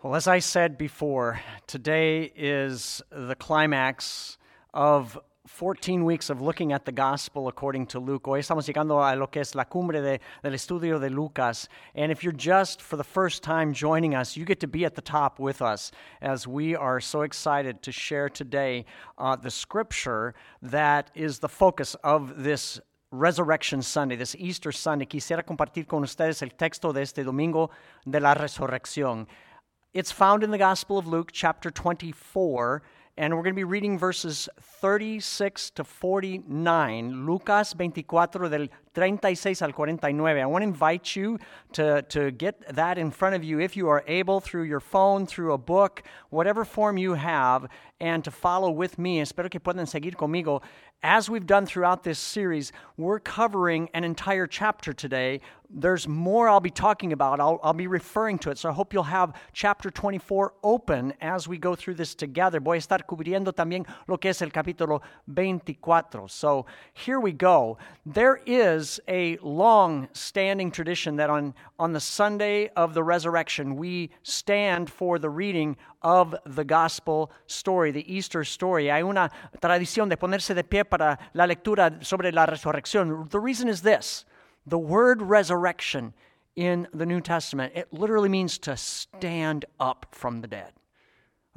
Well, as I said before, today is the climax of 14 weeks of looking at the gospel according to Luke. Hoy estamos llegando a lo que es la cumbre de, del estudio de Lucas. And if you're just for the first time joining us, you get to be at the top with us as we are so excited to share today uh, the scripture that is the focus of this Resurrection Sunday, this Easter Sunday. Quisiera compartir con ustedes el texto de este domingo de la resurrección. It's found in the Gospel of Luke, chapter 24, and we're going to be reading verses 36 to 49. Lucas 24, del 36 al 49. I want to invite you to, to get that in front of you if you are able through your phone, through a book, whatever form you have, and to follow with me. Espero que puedan seguir conmigo. As we've done throughout this series, we're covering an entire chapter today there's more I'll be talking about. I'll, I'll, be referring to it. So I hope you'll have chapter 24 open as we go through this together. Voy a estar cubriendo también lo que es el capítulo 24. So here we go. There is a long standing tradition that on, on the Sunday of the resurrection, we stand for the reading of the gospel story, the Easter story. Hay una tradición de ponerse de pie para la lectura sobre la resurrección. The reason is this. The word resurrection in the New Testament, it literally means to stand up from the dead.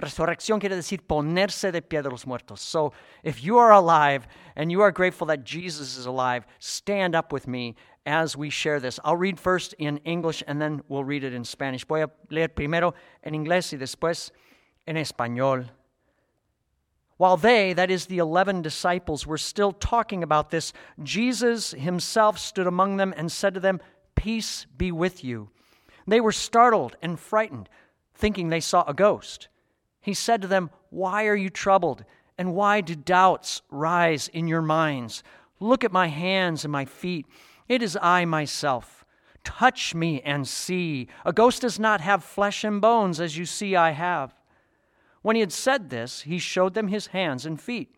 Resurrección quiere decir ponerse de pie de los muertos. So if you are alive and you are grateful that Jesus is alive, stand up with me as we share this. I'll read first in English and then we'll read it in Spanish. Voy a leer primero en inglés y después en español. While they, that is the eleven disciples, were still talking about this, Jesus himself stood among them and said to them, Peace be with you. They were startled and frightened, thinking they saw a ghost. He said to them, Why are you troubled? And why do doubts rise in your minds? Look at my hands and my feet. It is I myself. Touch me and see. A ghost does not have flesh and bones, as you see I have. When he had said this, he showed them his hands and feet.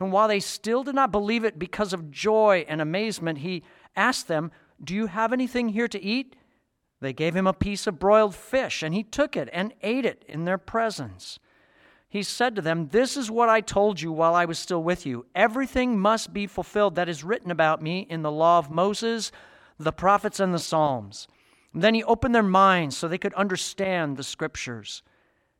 And while they still did not believe it because of joy and amazement, he asked them, Do you have anything here to eat? They gave him a piece of broiled fish, and he took it and ate it in their presence. He said to them, This is what I told you while I was still with you. Everything must be fulfilled that is written about me in the law of Moses, the prophets, and the Psalms. And then he opened their minds so they could understand the scriptures.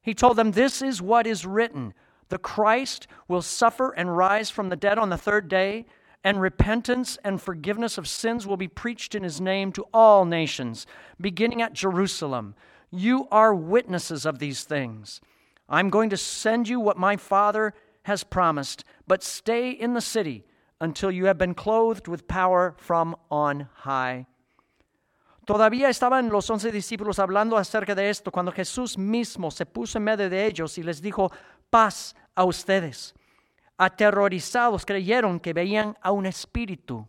He told them, This is what is written the Christ will suffer and rise from the dead on the third day, and repentance and forgiveness of sins will be preached in his name to all nations, beginning at Jerusalem. You are witnesses of these things. I'm going to send you what my Father has promised, but stay in the city until you have been clothed with power from on high. Todavía estaban los once discípulos hablando acerca de esto cuando Jesús mismo se puso en medio de ellos y les dijo, paz a ustedes. Aterrorizados creyeron que veían a un espíritu.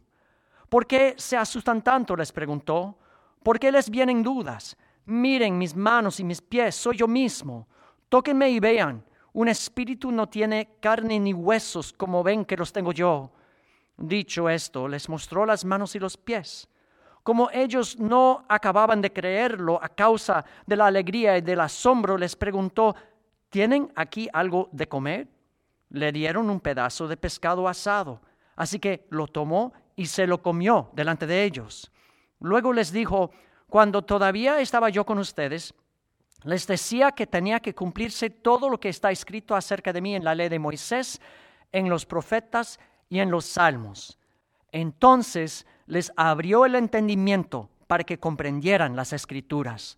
¿Por qué se asustan tanto? les preguntó. ¿Por qué les vienen dudas? Miren mis manos y mis pies, soy yo mismo. Tóquenme y vean. Un espíritu no tiene carne ni huesos como ven que los tengo yo. Dicho esto, les mostró las manos y los pies. Como ellos no acababan de creerlo a causa de la alegría y del asombro, les preguntó, ¿tienen aquí algo de comer? Le dieron un pedazo de pescado asado, así que lo tomó y se lo comió delante de ellos. Luego les dijo, cuando todavía estaba yo con ustedes, les decía que tenía que cumplirse todo lo que está escrito acerca de mí en la ley de Moisés, en los profetas y en los salmos. Entonces les abrió el entendimiento para que comprendieran las escrituras.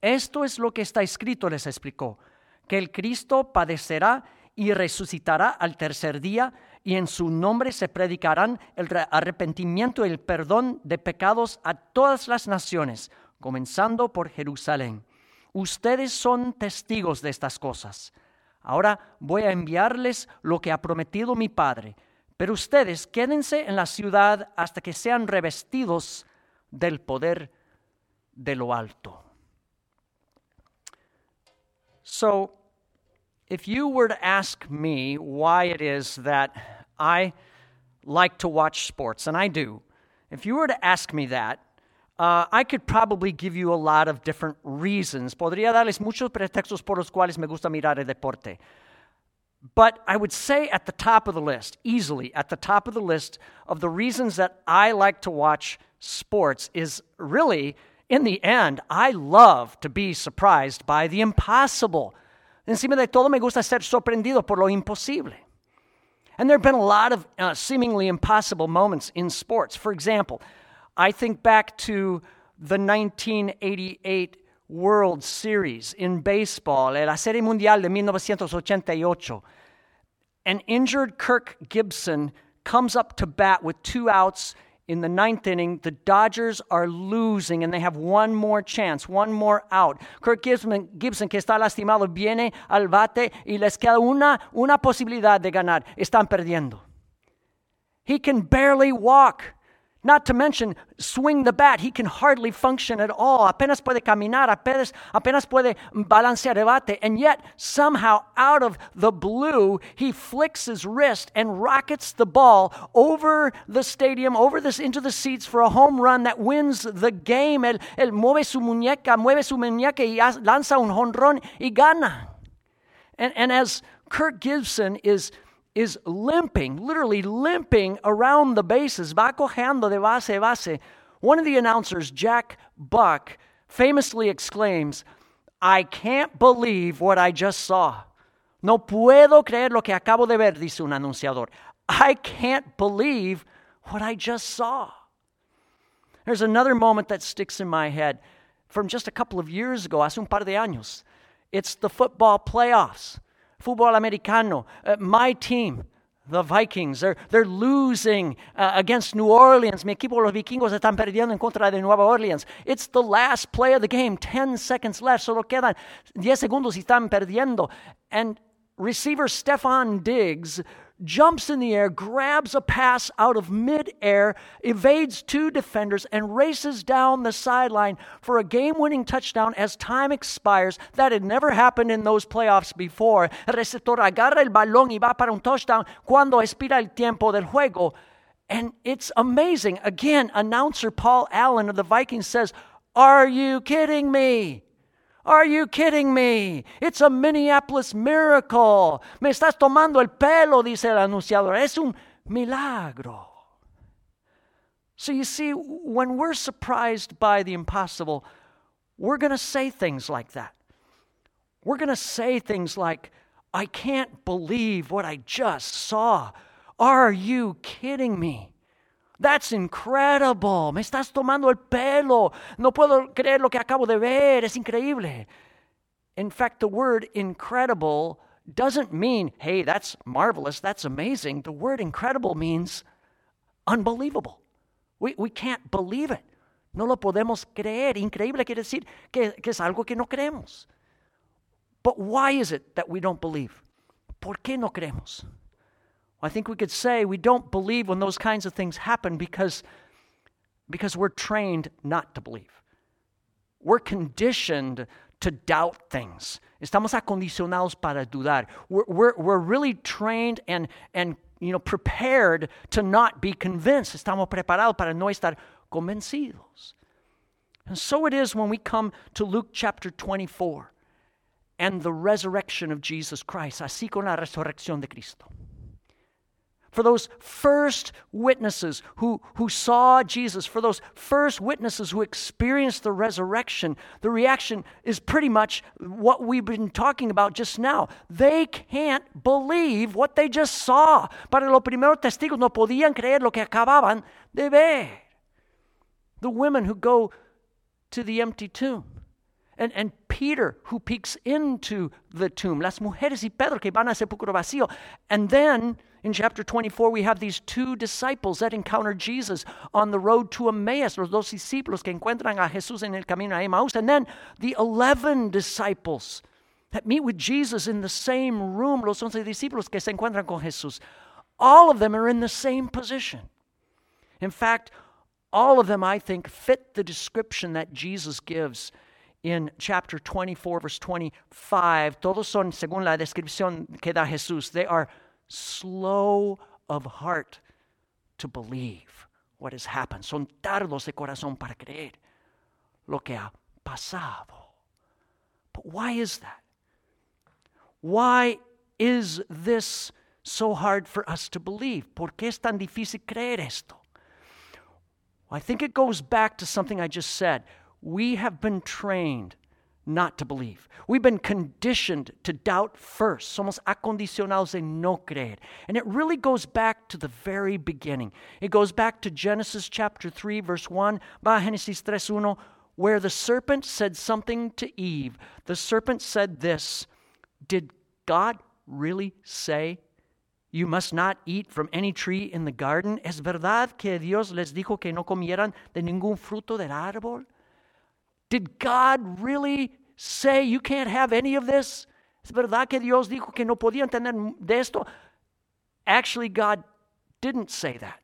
Esto es lo que está escrito, les explicó, que el Cristo padecerá y resucitará al tercer día, y en su nombre se predicarán el arrepentimiento y el perdón de pecados a todas las naciones, comenzando por Jerusalén. Ustedes son testigos de estas cosas. Ahora voy a enviarles lo que ha prometido mi Padre pero ustedes quédense en la ciudad hasta que sean revestidos del poder de lo alto. So, if you were to ask me why it is that I like to watch sports, and I do, if you were to ask me that, uh, I could probably give you a lot of different reasons. Podría darles muchos pretextos por los cuales me gusta mirar el deporte. But I would say at the top of the list, easily at the top of the list of the reasons that I like to watch sports is really, in the end, I love to be surprised by the impossible. Encima de todo, me gusta ser sorprendido por lo imposible. And there have been a lot of uh, seemingly impossible moments in sports. For example, I think back to the 1988 World Series in baseball, la Serie Mundial de 1988. An injured Kirk Gibson comes up to bat with two outs in the ninth inning, the Dodgers are losing and they have one more chance, one more out. Kirk Gibson, Gibson, que está lastimado, viene al bate y les queda una, una posibilidad de ganar. Están perdiendo. He can barely walk. Not to mention, swing the bat. He can hardly function at all. Apenas puede caminar, apenas, apenas puede balancear el bate. And yet, somehow, out of the blue, he flicks his wrist and rockets the ball over the stadium, over this into the seats for a home run that wins the game. Él, él mueve su muñeca, mueve su muñeca y lanza un jonrón y gana. And, and as Kirk Gibson is is limping, literally limping around the bases, va cojeando de base a base. One of the announcers, Jack Buck, famously exclaims, I can't believe what I just saw. No puedo creer lo que acabo de ver, dice un anunciador. I can't believe what I just saw. There's another moment that sticks in my head from just a couple of years ago, hace un par de años. It's the football playoffs. Fútbol americano, uh, my team, the Vikings, they're, they're losing uh, against New Orleans. Mi equipo, los vikingos, están perdiendo en contra de Nueva Orleans. It's the last play of the game, 10 seconds left. Solo quedan 10 segundos y están perdiendo. And receiver Stefon Diggs jumps in the air, grabs a pass out of midair, evades two defenders, and races down the sideline for a game winning touchdown as time expires. That had never happened in those playoffs before. El receptor agarra el balón y va para un touchdown cuando expira el tiempo del juego. And it's amazing. Again, announcer Paul Allen of the Vikings says, Are you kidding me? Are you kidding me? It's a Minneapolis miracle. Me estás tomando el pelo, dice el anunciador. Es un milagro. So you see, when we're surprised by the impossible, we're going to say things like that. We're going to say things like, I can't believe what I just saw. Are you kidding me? That's incredible. Me estás tomando el pelo. No puedo creer lo que acabo de ver. Es increíble. In fact, the word incredible doesn't mean, hey, that's marvelous, that's amazing. The word incredible means unbelievable. We, we can't believe it. No lo podemos creer. Increíble quiere decir que, que es algo que no creemos. But why is it that we don't believe? ¿Por qué no creemos? I think we could say we don't believe when those kinds of things happen because, because we're trained not to believe. We're conditioned to doubt things. Estamos acondicionados para dudar. We're, we're, we're really trained and, and you know, prepared to not be convinced. Estamos preparados para no estar convencidos. And so it is when we come to Luke chapter 24 and the resurrection of Jesus Christ, así con la resurrección de Cristo for those first witnesses who, who saw Jesus, for those first witnesses who experienced the resurrection, the reaction is pretty much what we've been talking about just now. They can't believe what they just saw. Para los primeros testigos no podían creer lo que acababan de ver. The women who go to the empty tomb. And, and Peter, who peeks into the tomb. Las mujeres y Pedro que van al sepulcro vacío. And then in chapter 24, we have these two disciples that encounter Jesus on the road to Emmaus, los dos discípulos que encuentran a Jesús en el camino a Emmaus, and then the 11 disciples that meet with Jesus in the same room, los once discípulos que se encuentran con Jesús. All of them are in the same position. In fact, all of them, I think, fit the description that Jesus gives in chapter 24, verse 25. Todos son, según la descripción que da Jesús, they are slow of heart to believe what has happened. Son tardos de corazón para creer lo que ha pasado. But why is that? Why is this so hard for us to believe? ¿Por qué es tan difícil creer esto? I think it goes back to something I just said. We have been trained not to believe. We've been conditioned to doubt first. Somos acondicionados de no creer. And it really goes back to the very beginning. It goes back to Genesis chapter 3, verse 1, va Genesis 3, 1, where the serpent said something to Eve. The serpent said this Did God really say you must not eat from any tree in the garden? ¿Es verdad que Dios les dijo que no comieran de ningún fruto del árbol? Did God really say you can't have any of this? ¿Es verdad que Dios dijo que no podían tener de esto? Actually, God didn't say that.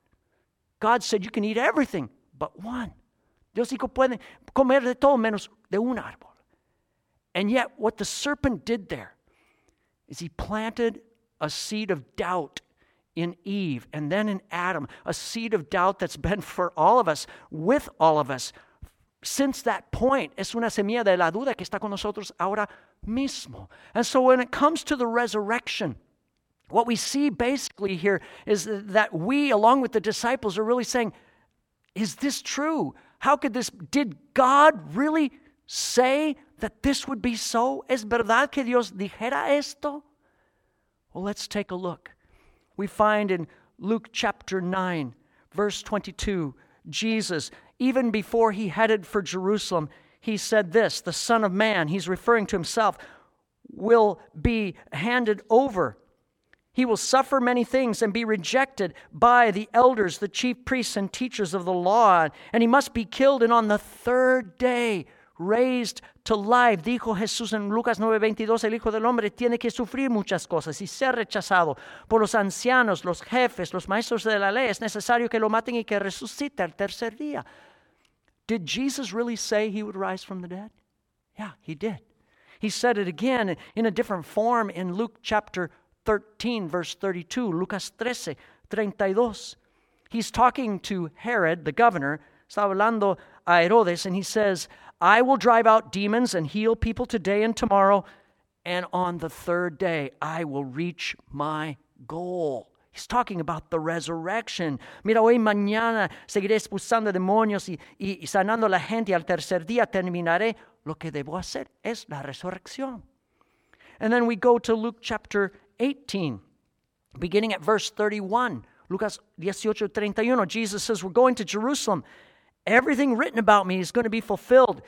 God said you can eat everything but one. Dios dijo pueden comer de todo menos de un árbol. And yet, what the serpent did there is he planted a seed of doubt in Eve and then in Adam, a seed of doubt that's been for all of us, with all of us. Since that point, es una semilla de la duda que está con nosotros ahora mismo. And so when it comes to the resurrection, what we see basically here is that we, along with the disciples, are really saying, Is this true? How could this, did God really say that this would be so? ¿Es verdad que Dios dijera esto? Well, let's take a look. We find in Luke chapter 9, verse 22, Jesus, even before he headed for Jerusalem, he said this The Son of Man, he's referring to himself, will be handed over. He will suffer many things and be rejected by the elders, the chief priests, and teachers of the law, and he must be killed, and on the third day raised to life. Dijo Jesús en Lucas 9:22, el Hijo del Hombre tiene que sufrir muchas cosas y ser rechazado por los ancianos, los jefes, los maestros de la ley. Es necesario que lo maten y que resucite al tercer día. Did Jesus really say he would rise from the dead? Yeah, he did. He said it again in a different form in Luke chapter 13, verse 32, Lucas 13, 32. He's talking to Herod, the governor, está hablando a Herodes, and he says, I will drive out demons and heal people today and tomorrow, and on the third day I will reach my goal. He's talking about the resurrection. Mira, hoy mañana seguiré expulsando demonios y, y, y sanando a la gente, y al tercer día terminaré. Lo que debo hacer es la resurrección. And then we go to Luke chapter 18, beginning at verse 31. Lucas 18, 31. Jesus says, We're going to Jerusalem Everything written about me is going to be fulfilled.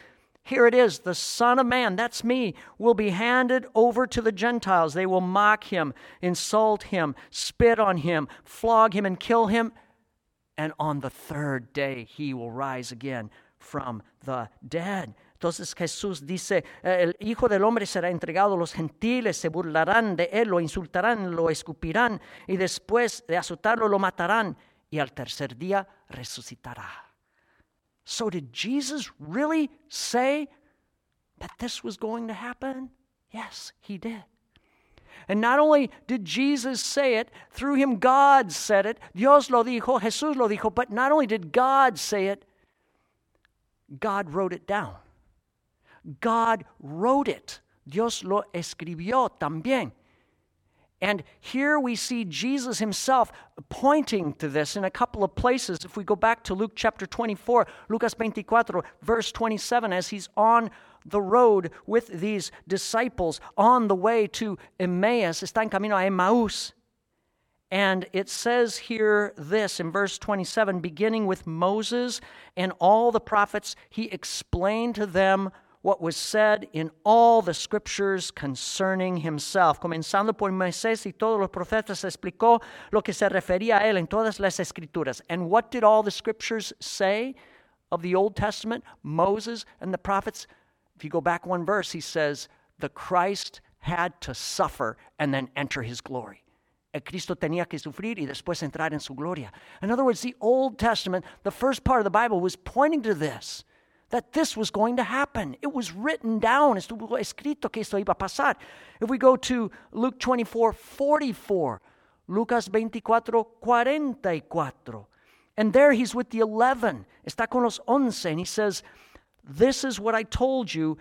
Here it is the Son of Man, that's me, will be handed over to the Gentiles. They will mock him, insult him, spit on him, flog him, and kill him. And on the third day, he will rise again from the dead. Entonces Jesús dice, eh, el Hijo del Hombre será entregado a los gentiles, se burlarán de él, lo insultarán, lo escupirán, y después de azotarlo lo matarán, y al tercer día resucitará. So, did Jesus really say that this was going to happen? Yes, he did. And not only did Jesus say it, through him God said it. Dios lo dijo, Jesús lo dijo, but not only did God say it, God wrote it down. God wrote it. Dios lo escribió también. And here we see Jesus himself pointing to this in a couple of places. If we go back to Luke chapter 24, Lucas 24, verse 27, as he's on the road with these disciples on the way to Emmaus, está en camino a Emmaus. And it says here this in verse 27 beginning with Moses and all the prophets, he explained to them what was said in all the scriptures concerning himself. Comenzando por Moisés y todos los profetas, explicó lo que se refería a él en todas las escrituras. And what did all the scriptures say of the Old Testament, Moses and the prophets? If you go back one verse, he says, the Christ had to suffer and then enter his glory. El Cristo tenía que sufrir y después entrar en su gloria. In other words, the Old Testament, the first part of the Bible, was pointing to this that this was going to happen. It was written down, estuvo escrito que esto iba a pasar. If we go to Luke 24 44, Lucas 24 44, and there he's with the 11, está con los once, and he says, This is what I told you.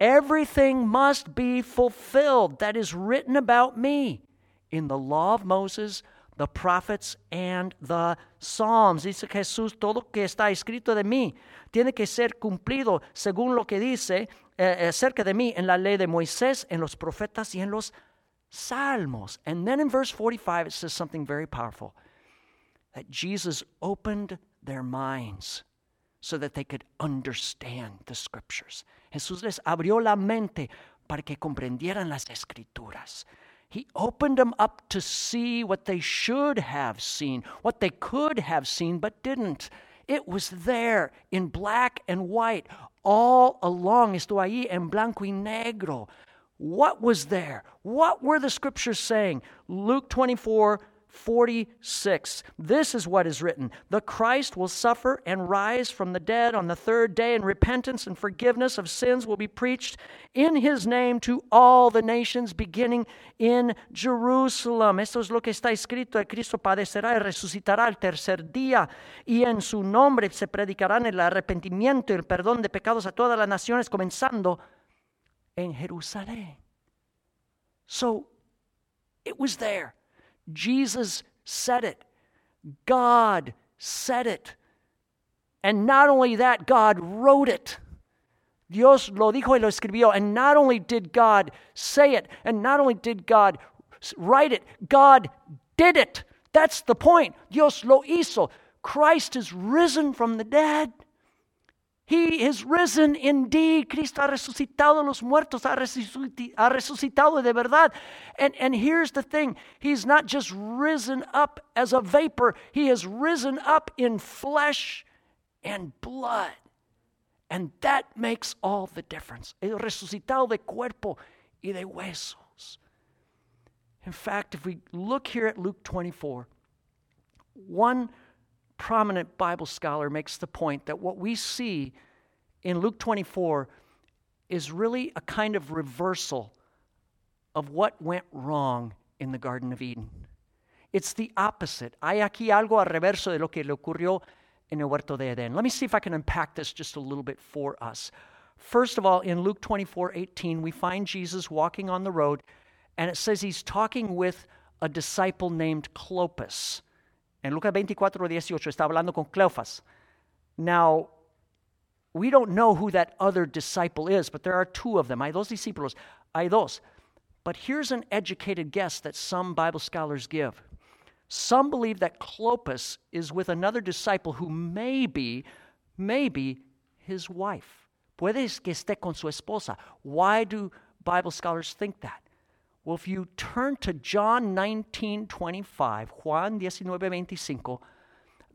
Everything must be fulfilled that is written about me in the law of Moses, the prophets, and the Psalms. Dice Jesús, todo que está escrito de mí tiene que ser cumplido según lo que dice eh, acerca de mí en la ley de Moisés, en los profetas y en los Salmos. And then in verse 45, it says something very powerful that Jesus opened their minds so that they could understand the scriptures. Jesús les abrió la mente para que comprendieran las escrituras. He opened them up to see what they should have seen, what they could have seen but didn't. It was there in black and white all along. Esto ahí en blanco y negro. What was there? What were the scriptures saying? Luke 24 46. This is what is written The Christ will suffer and rise from the dead on the third day, and repentance and forgiveness of sins will be preached in his name to all the nations, beginning in Jerusalem. Esto es lo que está escrito: el Cristo padecerá y resucitará el tercer día, y en su nombre se predicarán el arrepentimiento y el perdón de pecados a todas las naciones, comenzando en Jerusalén. So, it was there. Jesus said it. God said it. And not only that, God wrote it. Dios lo dijo y lo escribió. And not only did God say it, and not only did God write it, God did it. That's the point. Dios lo hizo. Christ is risen from the dead. He is risen indeed. Cristo ha resucitado los muertos, ha resucitado de verdad. And, and here's the thing He's not just risen up as a vapor, He has risen up in flesh and blood. And that makes all the difference. El resucitado de cuerpo y de huesos. In fact, if we look here at Luke 24, one prominent Bible scholar makes the point that what we see in Luke 24 is really a kind of reversal of what went wrong in the Garden of Eden. It's the opposite. Hay aquí algo al reverso de lo que le ocurrió en el huerto de Edén. Let me see if I can unpack this just a little bit for us. First of all, in Luke 24 18, we find Jesus walking on the road, and it says he's talking with a disciple named Clopas. En Lucas 24, 18 está hablando con Cleofas. Now, we don't know who that other disciple is, but there are two of them. Hay dos discípulos. Hay dos. But here's an educated guess that some Bible scholars give. Some believe that Clopas is with another disciple who may be, may be his wife. Puede que esté con su esposa. Why do Bible scholars think that? Well, if you turn to John 19 25, Juan 19 25,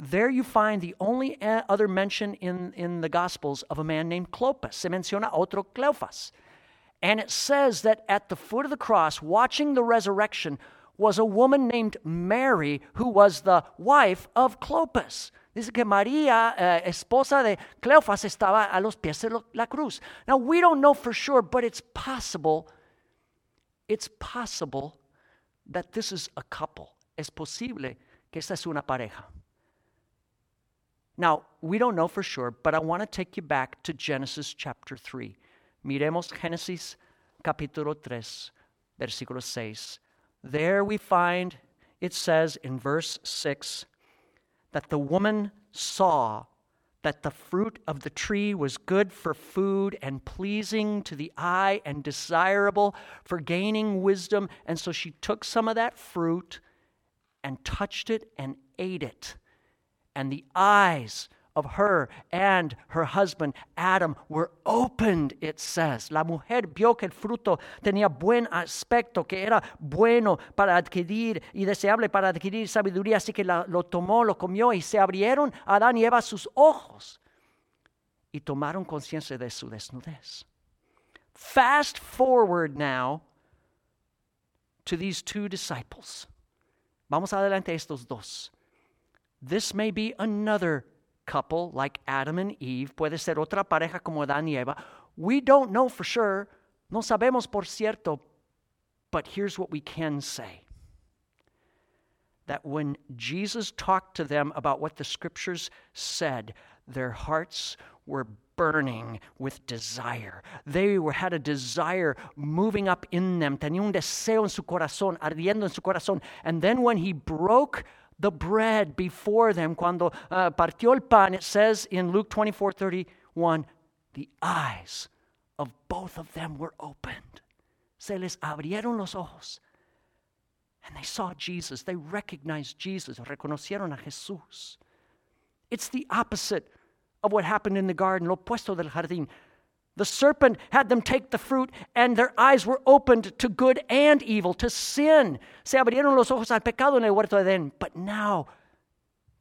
there you find the only uh, other mention in, in the Gospels of a man named Clopas. Se menciona otro Cleofas. And it says that at the foot of the cross, watching the resurrection, was a woman named Mary who was the wife of Clopas. Dice que María, uh, esposa de Cleofas, estaba a los pies de la cruz. Now, we don't know for sure, but it's possible it's possible that this is a couple. Es posible que esta es una pareja. Now, we don't know for sure, but I want to take you back to Genesis chapter 3. Miremos Génesis capítulo 3, versículo 6. There we find it says in verse 6 that the woman saw that the fruit of the tree was good for food and pleasing to the eye and desirable for gaining wisdom. And so she took some of that fruit and touched it and ate it. And the eyes of her and her husband Adam were opened, it says. La mujer vio que el fruto tenía buen aspecto, que era bueno para adquirir y deseable para adquirir sabiduría, así que la, lo tomó, lo comió y se abrieron Adán y Eva sus ojos y tomaron conciencia de su desnudez. Fast forward now to these two disciples. Vamos adelante estos dos. This may be another couple like Adam and Eve, puede ser otra pareja como Adán y Eva. We don't know for sure, no sabemos por cierto, but here's what we can say that when Jesus talked to them about what the scriptures said, their hearts were burning with desire. They were, had a desire moving up in them. Tenía un deseo en su corazón, ardiendo en su corazón. And then when he broke the bread before them, cuando uh, partió el pan, it says in Luke 24 31, the eyes of both of them were opened. Se les abrieron los ojos. And they saw Jesus. They recognized Jesus. Reconocieron a Jesús. It's the opposite of what happened in the garden, lo opuesto del jardín. The serpent had them take the fruit, and their eyes were opened to good and evil, to sin. Se abrieron los ojos al pecado en el huerto de Edén. But now,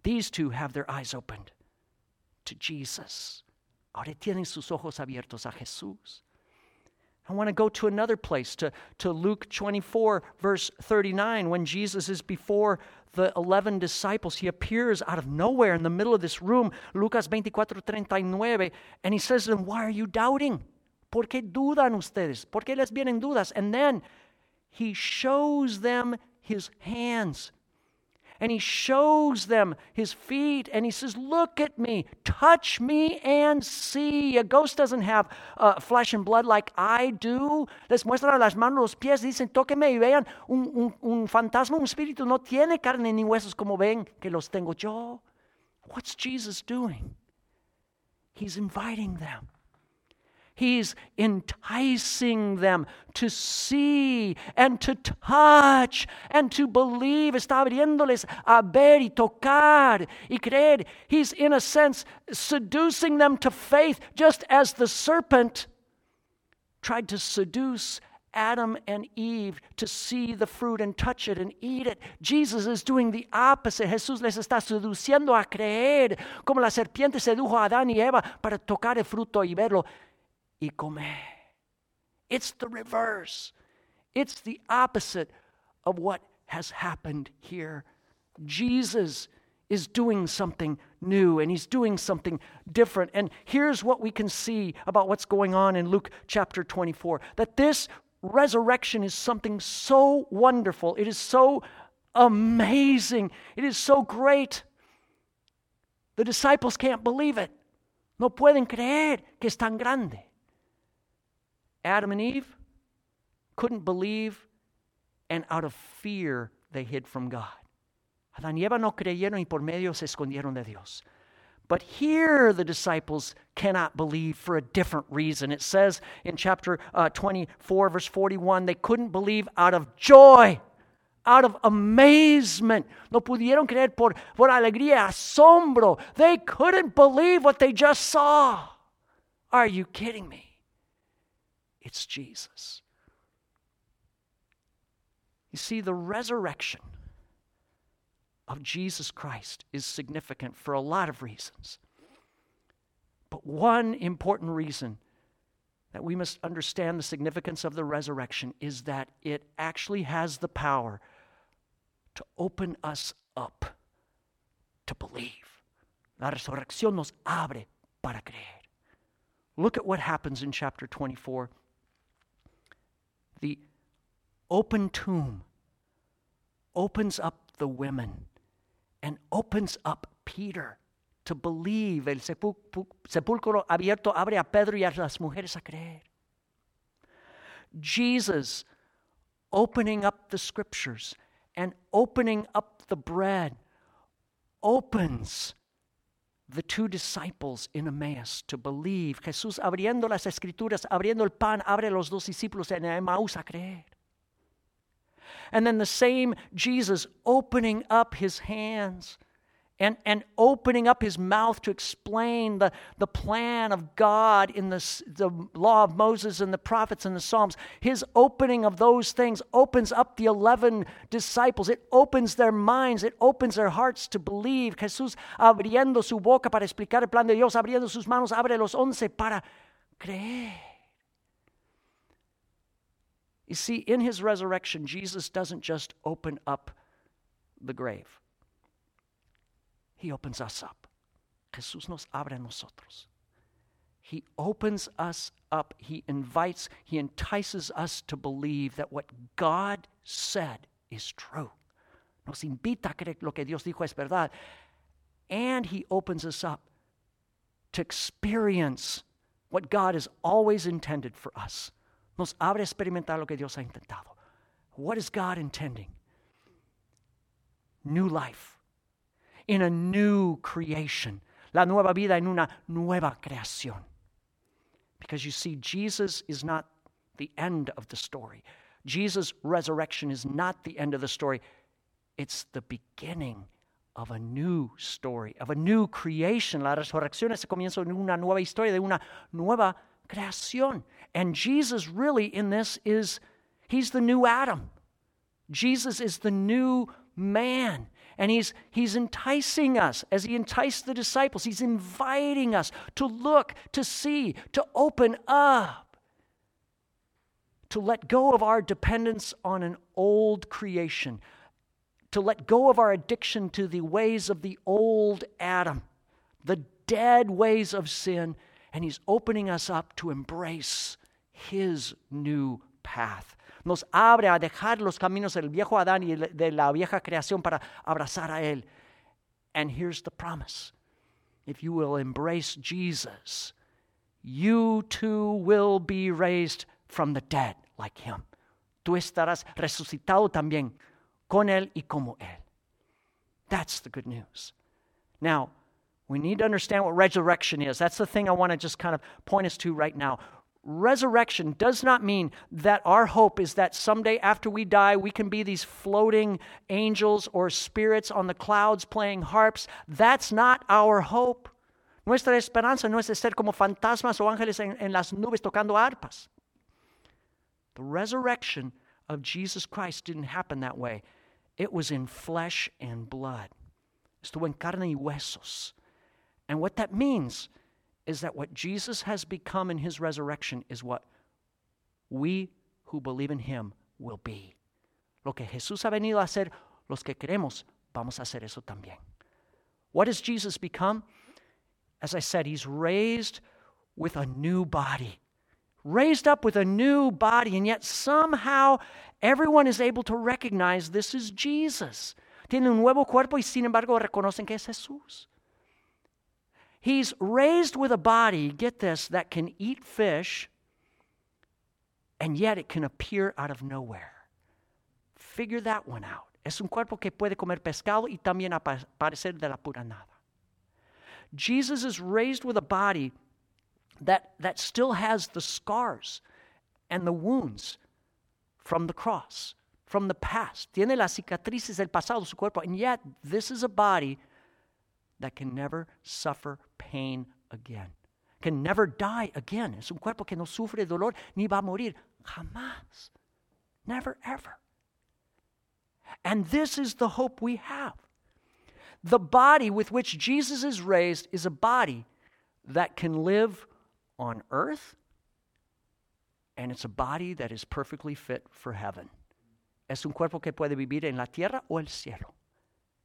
these two have their eyes opened to Jesus. Ahora tienen sus ojos abiertos a Jesús. I want to go to another place, to, to Luke 24, verse 39, when Jesus is before the 11 disciples. He appears out of nowhere in the middle of this room, Lucas 24, 39, and he says to them, Why are you doubting? ¿Por qué dudan ustedes? ¿Por qué les vienen dudas? And then he shows them his hands and he shows them his feet and he says, Look at me, touch me and see. A ghost doesn't have uh, flesh and blood like I do. Les muestra las manos, los pies, dicen, Tóqueme y vean. Un, un, un fantasma, un espíritu no tiene carne ni huesos como ven que los tengo yo. What's Jesus doing? He's inviting them. He's enticing them to see and to touch and to believe. Está abriéndoles a ver y tocar y creer. He's, in a sense, seducing them to faith, just as the serpent tried to seduce Adam and Eve to see the fruit and touch it and eat it. Jesus is doing the opposite. Jesús les está seduciendo a creer, como la serpiente sedujo a Adán y Eva para tocar el fruto y verlo y comer. It's the reverse. It's the opposite of what has happened here. Jesus is doing something new and he's doing something different. And here's what we can see about what's going on in Luke chapter 24 that this resurrection is something so wonderful, it is so amazing, it is so great. The disciples can't believe it. No pueden creer que es tan grande. Adam and Eve couldn't believe, and out of fear they hid from God. Adán y Eva no creyeron y por medio se escondieron de Dios. But here the disciples cannot believe for a different reason. It says in chapter uh, 24, verse 41, they couldn't believe out of joy, out of amazement. No pudieron creer por, por alegría, asombro. They couldn't believe what they just saw. Are you kidding me? It's Jesus. You see, the resurrection of Jesus Christ is significant for a lot of reasons. But one important reason that we must understand the significance of the resurrection is that it actually has the power to open us up to believe. La resurrección nos abre para creer. Look at what happens in chapter 24 the open tomb opens up the women and opens up Peter to believe. El sepulcro abierto abre a Pedro y a las mujeres a creer. Jesus opening up the scriptures and opening up the bread opens the two disciples in Emmaus to believe. Jesús abriendo las escrituras, abriendo el pan, abre los dos discípulos en Emmaus a creer. And then the same Jesus opening up his hands and, and opening up his mouth to explain the, the plan of God in the, the law of Moses and the prophets and the Psalms. His opening of those things opens up the 11 disciples. It opens their minds, it opens their hearts to believe. Jesús abriendo su boca para explicar el plan de Dios, abriendo sus manos, abre los once para creer. You see, in his resurrection, Jesus doesn't just open up the grave. He opens us up. Jesús nos abre a nosotros. He opens us up. He invites, he entices us to believe that what God said is true. Nos invita a creer lo que Dios dijo es verdad. And he opens us up to experience what God has always intended for us. Nos abre a experimentar lo que Dios ha intentado. What is God intending? New life, in a new creation. La nueva vida en una nueva creación. Because you see, Jesus is not the end of the story. Jesus' resurrection is not the end of the story, it's the beginning of a new story, of a new creation. La resurrección es el comienzo de una nueva historia, de una nueva creación. And Jesus, really, in this, is He's the new Adam. Jesus is the new man. And he's, he's enticing us as he enticed the disciples. He's inviting us to look, to see, to open up, to let go of our dependence on an old creation, to let go of our addiction to the ways of the old Adam, the dead ways of sin, and He's opening us up to embrace His new path. Nos abre a dejar los caminos del viejo Adán y de la vieja creación para abrazar a Él. And here's the promise if you will embrace Jesus, you too will be raised from the dead like Him. Tú estarás resucitado también con Él y como Él. That's the good news. Now, we need to understand what resurrection is. That's the thing I want to just kind of point us to right now. Resurrection does not mean that our hope is that someday after we die, we can be these floating angels or spirits on the clouds playing harps. That's not our hope. Nuestra esperanza no es ser como fantasmas o ángeles en, en las nubes tocando arpas. The resurrection of Jesus Christ didn't happen that way. It was in flesh and blood. Estuvo en carne y huesos. And what that means is that what Jesus has become in his resurrection is what we who believe in him will be. Lo que Jesús ha venido a hacer, los que queremos, vamos a hacer eso también. What has Jesus become? As I said, he's raised with a new body. Raised up with a new body, and yet somehow Everyone is able to recognize this is Jesus. Tiene un nuevo cuerpo y sin embargo reconocen que es Jesús. He's raised with a body, get this, that can eat fish, and yet it can appear out of nowhere. Figure that one out. Es un cuerpo que puede comer pescado y también aparecer de la pura nada. Jesus is raised with a body that, that still has the scars and the wounds from the cross, from the past. Tiene las cicatrices del pasado, su cuerpo. And yet, this is a body that can never suffer pain again, can never die again. Es un cuerpo que no sufre dolor ni va a morir. Jamás. Never, ever. And this is the hope we have. The body with which Jesus is raised is a body that can live on earth and it's a body that is perfectly fit for heaven. Es un cuerpo que puede vivir en la tierra o el cielo.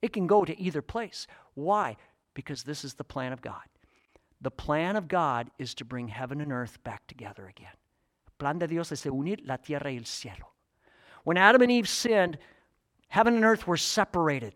It can go to either place. Why? Because this is the plan of God. The plan of God is to bring heaven and earth back together again. Plan de Dios es unir la tierra y el cielo. When Adam and Eve sinned, heaven and earth were separated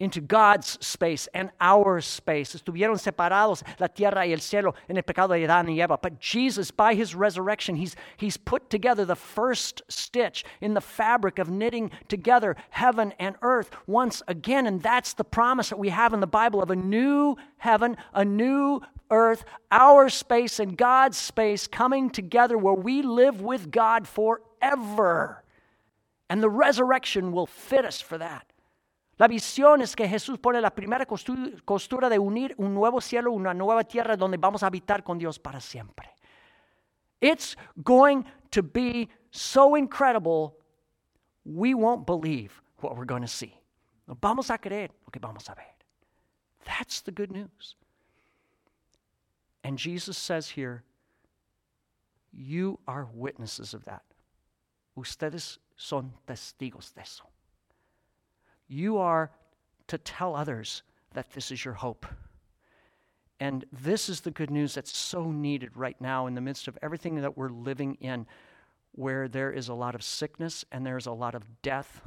into God's space and our space. Estuvieron separados la tierra y el cielo en el pecado de Adán y Eva. But Jesus, by his resurrection, he's, he's put together the first stitch in the fabric of knitting together heaven and earth once again. And that's the promise that we have in the Bible of a new heaven, a new earth, our space and God's space coming together where we live with God forever. And the resurrection will fit us for that. La visión es que Jesús pone la primera costura de unir un nuevo cielo, una nueva tierra donde vamos a habitar con Dios para siempre. It's going to be so incredible, we won't believe what we're going to see. Vamos a creer lo que vamos a ver. That's the good news. And Jesus says here, You are witnesses of that. Ustedes son testigos de eso you are to tell others that this is your hope. And this is the good news that's so needed right now in the midst of everything that we're living in, where there is a lot of sickness and there's a lot of death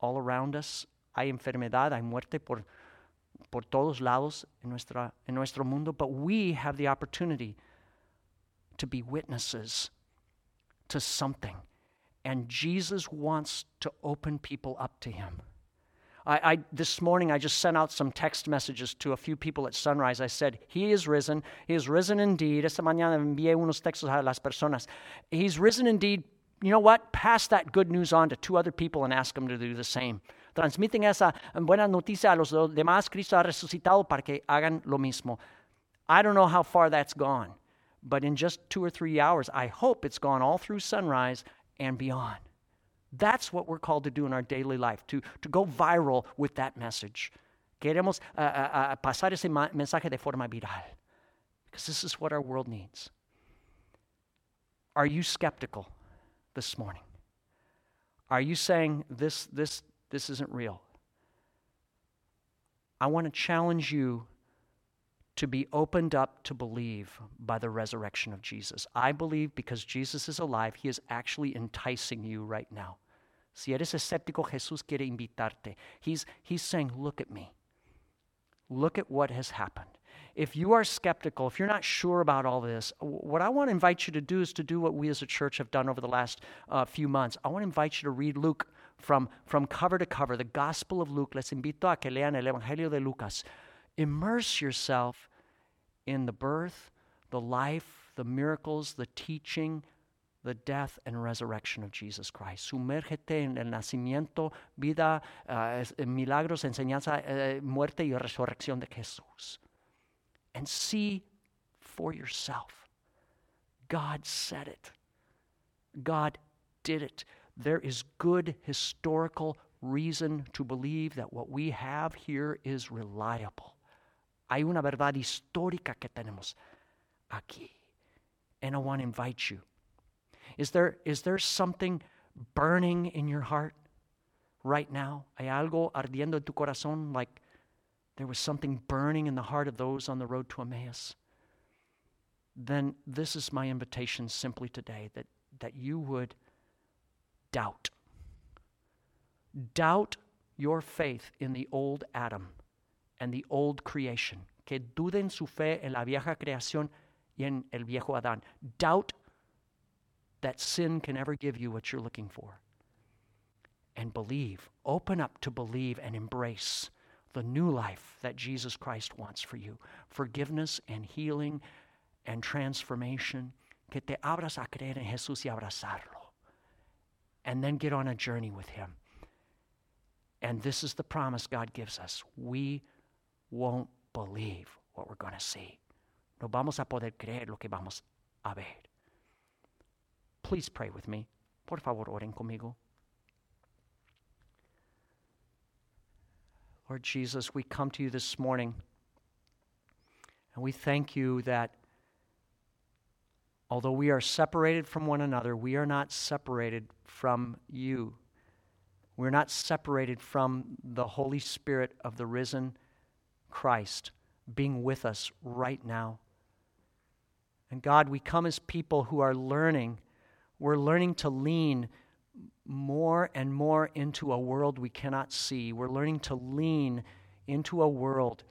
all around us. Hay enfermedad, hay muerte por, por todos lados en, nuestra, en nuestro mundo, but we have the opportunity to be witnesses to something. And Jesus wants to open people up to him. I, I, this morning I just sent out some text messages to a few people at Sunrise. I said, He is risen. He is risen indeed. Esta mañana envié unos textos a las personas. He's risen indeed. You know what? Pass that good news on to two other people and ask them to do the same. Transmiten esa buena noticia a los demás. Cristo ha resucitado para que hagan lo mismo. I don't know how far that's gone, but in just two or three hours, I hope it's gone all through sunrise and beyond. That's what we're called to do in our daily life, to, to go viral with that message. Queremos uh, uh, pasar ese mensaje de forma viral because this is what our world needs. Are you skeptical this morning? Are you saying this, this, this isn't real? I want to challenge you to be opened up to believe by the resurrection of Jesus. I believe because Jesus is alive, he is actually enticing you right now. Si eres escéptico, Jesús quiere invitarte. He's, he's saying, Look at me. Look at what has happened. If you are skeptical, if you're not sure about all this, what I want to invite you to do is to do what we as a church have done over the last uh, few months. I want to invite you to read Luke from, from cover to cover, the Gospel of Luke. Les invito a que lean el Evangelio de Lucas. Immerse yourself in the birth, the life, the miracles, the teaching, the death and resurrection of Jesus Christ. Sumérgete en el nacimiento, vida, uh, milagros, enseñanza, uh, muerte y resurrección de Jesús. And see for yourself. God said it. God did it. There is good historical reason to believe that what we have here is reliable. Hay una verdad histórica que tenemos aquí. And I want to invite you. Is there, is there something burning in your heart right now? ¿Hay algo ardiendo en tu corazón like there was something burning in the heart of those on the road to Emmaus? Then this is my invitation simply today that, that you would doubt. Doubt your faith in the old Adam and the old creation, que duden su fe en la vieja creación y en el viejo Adán. Doubt that sin can ever give you what you're looking for. And believe, open up to believe and embrace the new life that Jesus Christ wants for you forgiveness and healing and transformation. Que te abras a creer en Jesús y abrazarlo. And then get on a journey with Him. And this is the promise God gives us. We won't believe what we're going to see. No vamos a poder creer lo que vamos a ver. Please pray with me. Por favor, oren conmigo. Lord Jesus, we come to you this morning and we thank you that although we are separated from one another, we are not separated from you. We're not separated from the Holy Spirit of the risen Christ being with us right now. And God, we come as people who are learning. We're learning to lean more and more into a world we cannot see. We're learning to lean into a world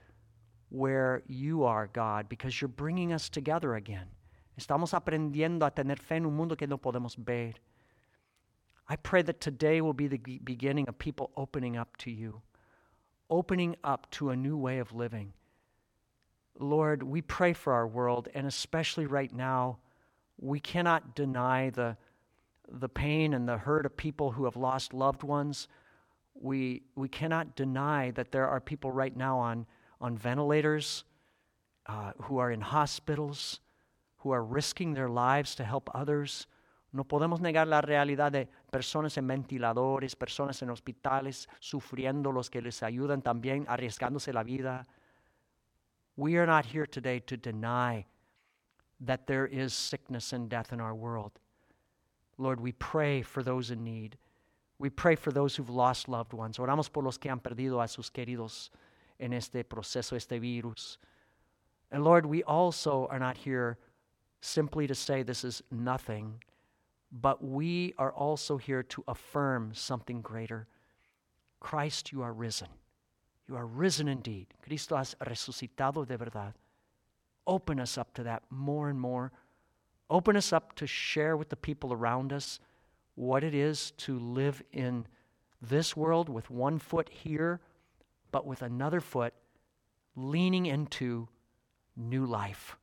where you are, God, because you're bringing us together again. Estamos aprendiendo a tener fe en un mundo que no podemos ver. I pray that today will be the beginning of people opening up to you opening up to a new way of living. Lord, we pray for our world, and especially right now, we cannot deny the, the pain and the hurt of people who have lost loved ones. We, we cannot deny that there are people right now on, on ventilators, uh, who are in hospitals, who are risking their lives to help others. No podemos negar la realidad de personas en ventiladores, personas en hospitales, sufriendo, los que les ayudan también, arriesgándose la vida. We are not here today to deny that there is sickness and death in our world. Lord, we pray for those in need. We pray for those who've lost loved ones. Oramos por los que han perdido a sus queridos en este proceso, este virus. And Lord, we also are not here simply to say this is nothing but we are also here to affirm something greater. Christ, you are risen. You are risen indeed. Cristo has resucitado de verdad. Open us up to that more and more. Open us up to share with the people around us what it is to live in this world with one foot here, but with another foot leaning into new life.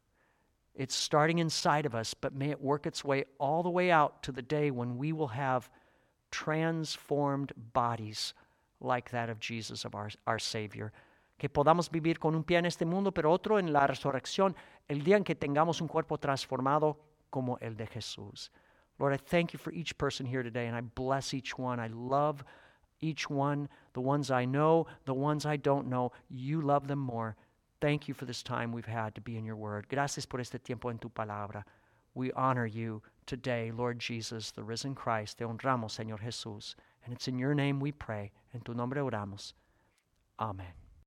It's starting inside of us, but may it work its way all the way out to the day when we will have transformed bodies like that of Jesus, of our, our Savior. Que podamos vivir con un pie en este mundo, pero otro en la resurrección, el día en que tengamos un cuerpo transformado como el de Jesús. Lord, I thank you for each person here today, and I bless each one. I love each one, the ones I know, the ones I don't know. You love them more. Thank you for this time we've had to be in your word. Gracias por este tiempo en tu palabra. We honor you today, Lord Jesus, the risen Christ. Te honramos, Señor Jesús. And it's in your name we pray. En tu nombre oramos. Amen.